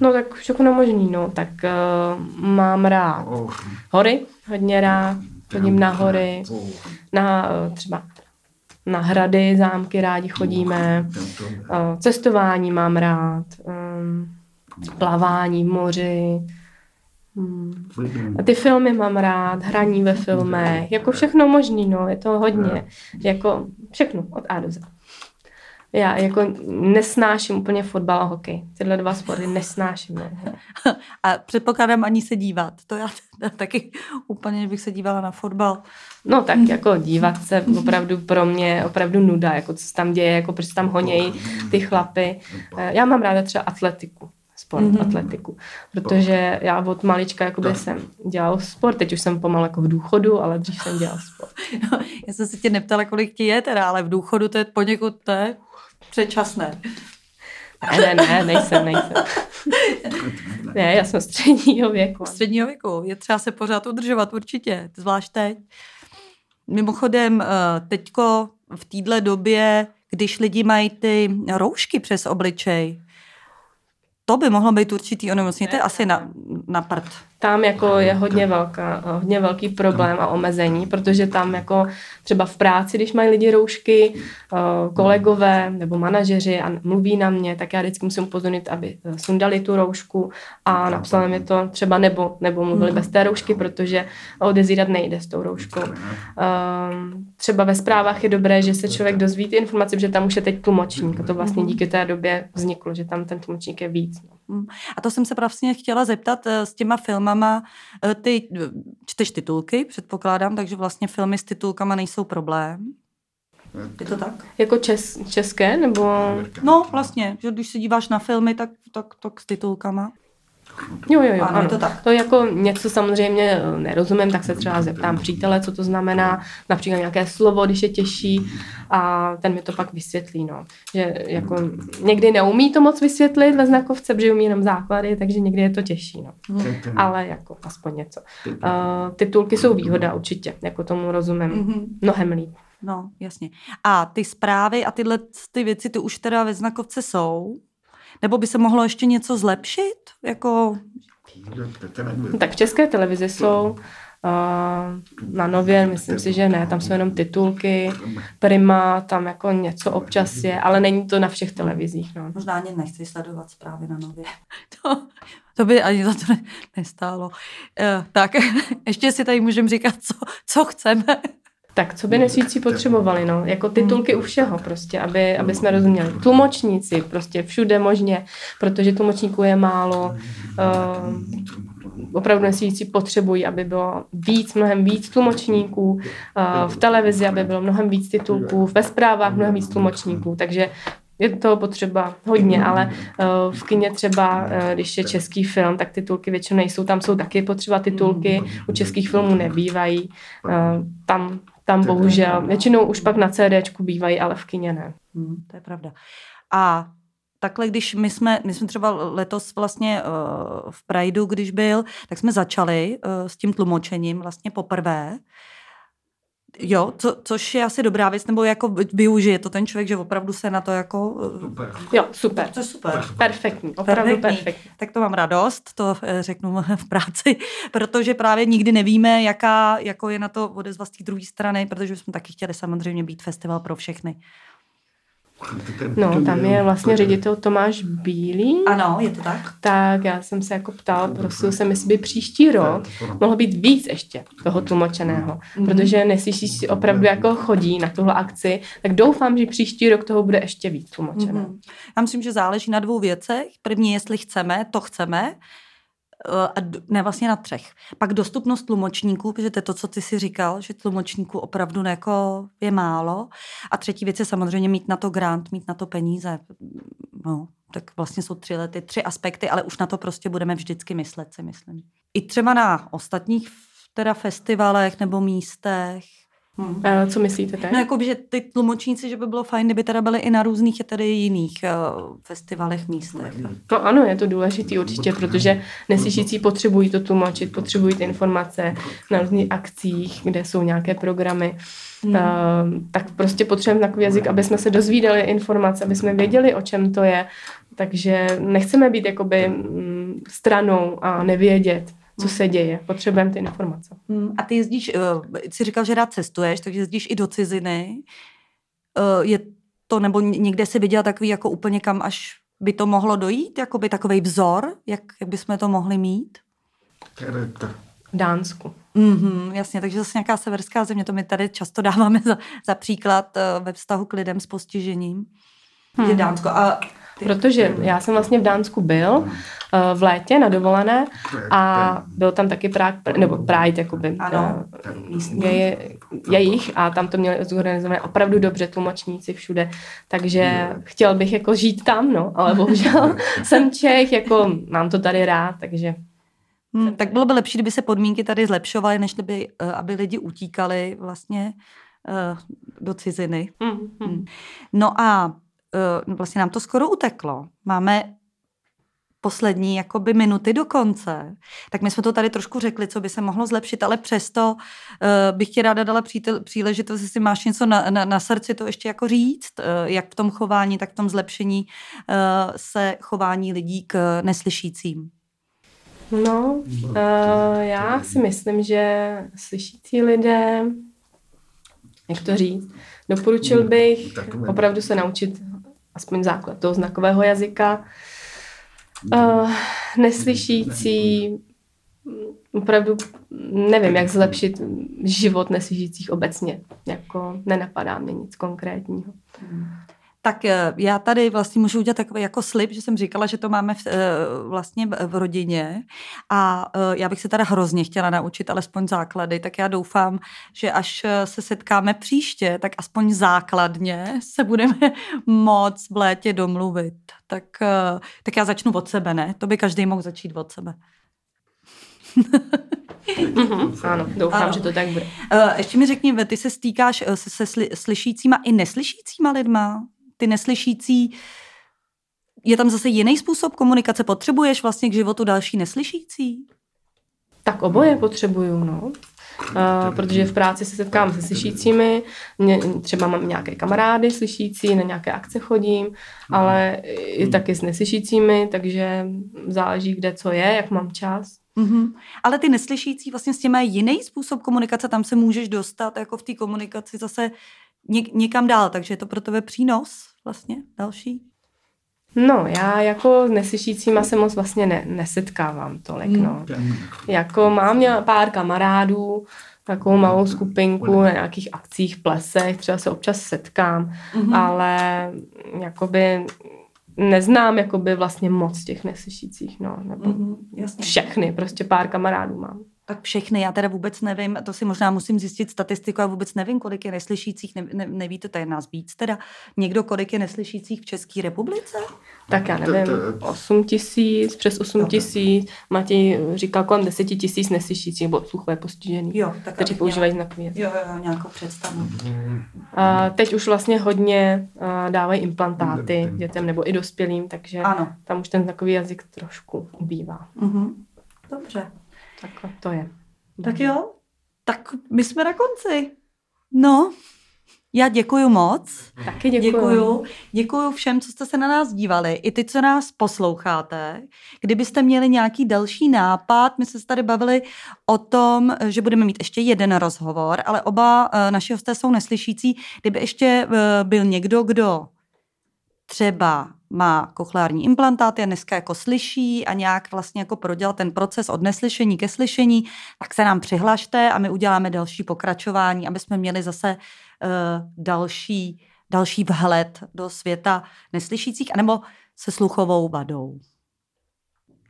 No tak všechno možný, no. Tak uh, mám rád hory, hodně rád, chodím na hory, na uh, třeba na hrady, zámky rádi chodíme, uh, cestování mám rád, um, plavání v moři, Hmm. A ty filmy mám rád, hraní ve filmech, jako všechno možný, no, je to hodně, jako všechno od A do Z. Já jako nesnáším úplně fotbal a hokej. Tyhle dva sporty nesnáším. Ne. [laughs] A předpokládám ani se dívat. To já [laughs] taky úplně bych se dívala na fotbal. No tak jako dívat se opravdu pro mě opravdu nuda, jako co se tam děje, jako proč tam honějí ty chlapy. Eh, já mám ráda třeba atletiku sport, mm-hmm. atletiku. Protože já od malička jakoby jsem dělal sport, teď už jsem pomalu jako v důchodu, ale dřív jsem dělal sport. No, [laughs] já jsem se tě neptala, kolik ti je teda, ale v důchodu to je poněkud, to je předčasné. Ne, ne, ne, nejsem, nejsem. ne, já jsem středního věku. Středního věku. Je třeba se pořád udržovat určitě, zvlášť teď. Mimochodem, eh, teďko v téhle době, když lidi mají ty roušky přes obličej, to by mohlo být určitý onemocnění, to je asi na, na prd tam jako je hodně, velká, hodně velký problém a omezení, protože tam jako třeba v práci, když mají lidi roušky, eh, kolegové nebo manažeři a mluví na mě, tak já vždycky musím upozornit, aby sundali tu roušku a napsali mi to třeba nebo, nebo mluvili hmm. bez té roušky, protože odezírat nejde s tou rouškou. Ehm, třeba ve zprávách je dobré, že se člověk dozví ty informace, že tam už je teď tlumočník a to vlastně hmm. díky té době vzniklo, že tam ten tlumočník je víc. No. A to jsem se vlastně chtěla zeptat eh, s těma filmama. Eh, ty čteš titulky, předpokládám, takže vlastně filmy s titulkama nejsou problém. Je to tak? Jako čes, české, nebo... No, vlastně, že když se díváš na filmy, tak, tak, tak s titulkama. Jo, jo, jo. Ano, je to tak. To jako něco samozřejmě eh, nerozumím, tak se třeba zeptám přítele, co to znamená, například nějaké slovo, když je těžší a ten mi to pak vysvětlí, no. Že jako někdy neumí to moc vysvětlit ve znakovce, protože umí jenom základy, takže někdy je to těžší, no. Ale jako aspoň něco. Uh, titulky jsou výhoda určitě, jako tomu rozumím Mhm. mnohem líp. No, jasně. A ty zprávy a tyhle ty věci, ty už teda ve znakovce jsou? Nebo by se mohlo ještě něco zlepšit? Jako, Tak v české televizi jsou, uh, na nově, myslím si, že ne, tam jsou jenom titulky, prima, tam jako něco občas je, ale není to na všech televizích, no. možná ani nechci sledovat zprávy na nově. [laughs] To, to by ani za to ne, nestálo. Uh, tak, [laughs] ještě si tady můžeme říkat, co, co chceme. Tak co by nesvící potřebovali, no, jako titulky u všeho prostě, aby, aby jsme rozuměli. Tlumočníci prostě všude možně, protože tlumočníků je málo, uh, opravdu nesvící potřebují, aby bylo víc, mnohem víc tlumočníků, uh, v televizi, aby bylo mnohem víc titulků, ve zprávách mnohem víc tlumočníků, takže je toho potřeba hodně, ale uh, v kině třeba, uh, když je český film, tak titulky většinou nejsou, tam jsou taky potřeba titulky, u českých filmů nebývají, uh, tam, tam bohužel, většinou už pak na CDčku bývají, ale v kině ne. Hmm, to je pravda. A takhle, když my jsme, my jsme třeba letos vlastně uh, v Prideu, když byl, tak jsme začali uh, s tím tlumočením vlastně poprvé. Jo, co, což je asi dobrá věc, nebo jako využije to ten člověk, že opravdu se na to jako... Uh, Jo, super. to je super. Perfektní, opravdu Perfektní. perfektní. Tak to mám radost, to eh, řeknu [laughs] v práci, protože právě nikdy nevíme, jaká jako je na to odezva z té druhé strany, protože jsme taky chtěli samozřejmě být festival pro všechny. No, tam je vlastně ředitel Tomáš Bílý. Ano, je to tak? Tak já jsem se jako ptal, prosil jsem, jestli by příští rok mohlo být víc ještě toho tlumočeného, Mhm. protože neslyšíš si opravdu jako chodí na tuhle akci, tak doufám, že příští rok toho bude ještě víc tlumočeného. Mhm. Já myslím, že záleží na dvou věcech. První, jestli chceme, to chceme, a ne vlastně na třech. Pak dostupnost tlumočníků, protože to je to, co ty si říkal, že tlumočníků opravdu jako je málo. A třetí věc je samozřejmě mít na to grant, mít na to peníze. No, tak vlastně jsou tři lety, tři aspekty, ale už na to prostě budeme vždycky myslet, si myslím. I třeba na ostatních teda festivalech nebo místech. Hmm. A co myslíte teď? No, jako by, že ty tlumočníci, že by bylo fajn, kdyby teda byli i na různých i tedy jiných uh, festivalech, místech. To ano, je to důležitý určitě, protože neslyšící potřebují to tlumočit, potřebují ty informace na různých akcích, kde jsou nějaké programy. Hmm. Uh, tak prostě potřebujeme takový jazyk, aby jsme se dozvídali informace, aby jsme věděli, o čem to je. Takže nechceme být jakoby mm, stranou a nevědět, co se děje. Potřebujeme ty informace. Hmm. A ty jezdíš, uh, jsi říkal, že rád cestuješ, takže jezdíš i do ciziny. Uh, je to, nebo ně- někde si viděla takový jako úplně kam až by to mohlo dojít, jako by takový vzor, jak, jak bychom to mohli mít? V Dánsku. Mm-hmm, jasně, takže zase nějaká severská země, to my tady často dáváme za, za příklad uh, ve vztahu k lidem s postižením. Hmm. Je Dánsko. A Protože já jsem vlastně v Dánsku byl uh, v létě na dovolené a byl tam taky Prague, nebo Pride, jakoby, Ano. uh, je, jejich a tam to měli zorganizované opravdu dobře tlumočníci všude, takže chtěl bych jako žít tam, no, ale bohužel [laughs] jsem Čech, jako mám to tady rád, takže Hmm, tak bylo by lepší, kdyby se podmínky tady zlepšovaly, než kdyby, eh, aby lidi utíkali vlastně eh, do ciziny. mm, mm. No a eh, vlastně nám to skoro uteklo. Máme poslední jakoby minuty do konce. Tak my jsme to tady trošku řekli, co by se mohlo zlepšit, ale přesto uh, bych ti ráda dala přítel, příležitost, jestli máš něco na, na, na srdci, to ještě jako říct, uh, jak v tom chování, tak v tom zlepšení uh, se chování lidí k neslyšícím. No, uh, já si myslím, že slyšící lidé, jak to říct, doporučil bych opravdu se naučit aspoň základ toho znakového jazyka. Uh, neslyšící, opravdu nevím, jak zlepšit život neslyšících obecně. Jako nenapadá mě nic konkrétního. Tak eh, já tady vlastně můžu udělat takový jako slib, že jsem říkala, že to máme v, eh, vlastně v rodině a eh, já bych se teda hrozně chtěla naučit alespoň základy, tak já doufám, že až se setkáme příště, tak aspoň základně se budeme [laughs] moc v létě domluvit. Tak, tak já začnu od sebe, ne? To by každý mohl začít od sebe. mm-hmm, [laughs] ano, doufám, ano. že to tak bude. Ještě mi řekni, ty se stýkáš se, se slyšícíma i neslyšícíma lidma? Ty neslyšící, je tam zase jiný způsob komunikace? Potřebuješ vlastně k životu další neslyšící? Tak oboje potřebuju, no. Uh, protože v práci se setkám se slyšícími, mě, třeba mám nějaké kamarády slyšící, na nějaké akce chodím, ale i taky s neslyšícími, takže záleží, kde co je, jak mám čas. Mm-hmm. Ale ty neslyšící vlastně s tím mají jiný způsob komunikace, tam se můžeš dostat jako v té komunikaci zase něk- někam dál, takže je to pro tebe přínos vlastně další? No, já jako neslyšícíma se moc vlastně ne, nesetkávám tolik, hmm. no. Jako mám měla pár kamarádů, takovou malou skupinku na nějakých akcích, plesech, třeba se občas setkám, mm-hmm. ale jakoby neznám jakoby vlastně moc těch neslyšících, no, nebo mm-hmm, jasně. všechny, prostě pár kamarádů mám. Tak všechny, já teda vůbec nevím, to si možná musím zjistit statistiku, já vůbec nevím, kolik je neslyšících, ne, ne, neví to tady nás víc teda. Někdo, kolik je neslyšících v České republice? Tak já nevím, 8 tisíc, přes 8 tisíc, Matěj říkal kolem 10 tisíc neslyšících, nebo sluchové postižený, jo, tak kteří používají znakový jazyk. Jo, jo, nějakou představu. A teď už vlastně hodně dávají implantáty dětem nebo i dospělým, takže ano. tam už ten znakový jazyk trošku ubývá. Mhm. Dobře. Tak to je. Tak jo, tak my jsme na konci. No, já děkuji moc. Taky děkuji. Děkuju. Děkuju všem, co jste se na nás dívali, i ty, co nás posloucháte. Kdybyste měli nějaký další nápad, my jsme se tady bavili o tom, že budeme mít ještě jeden rozhovor, ale oba uh, naši hosté jsou neslyšící. Kdyby ještě uh, byl někdo, kdo třeba má kochleární implantáty a dneska jako slyší a nějak vlastně jako prodělal ten proces od neslyšení ke slyšení, tak se nám přihlašte a my uděláme další pokračování, aby jsme měli zase uh, další, další vhled do světa neslyšících, anebo se sluchovou vadou.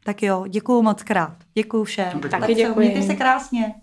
Tak jo, děkuju moc krát. Děkuju všem. Taky děkuji. Mějte se krásně.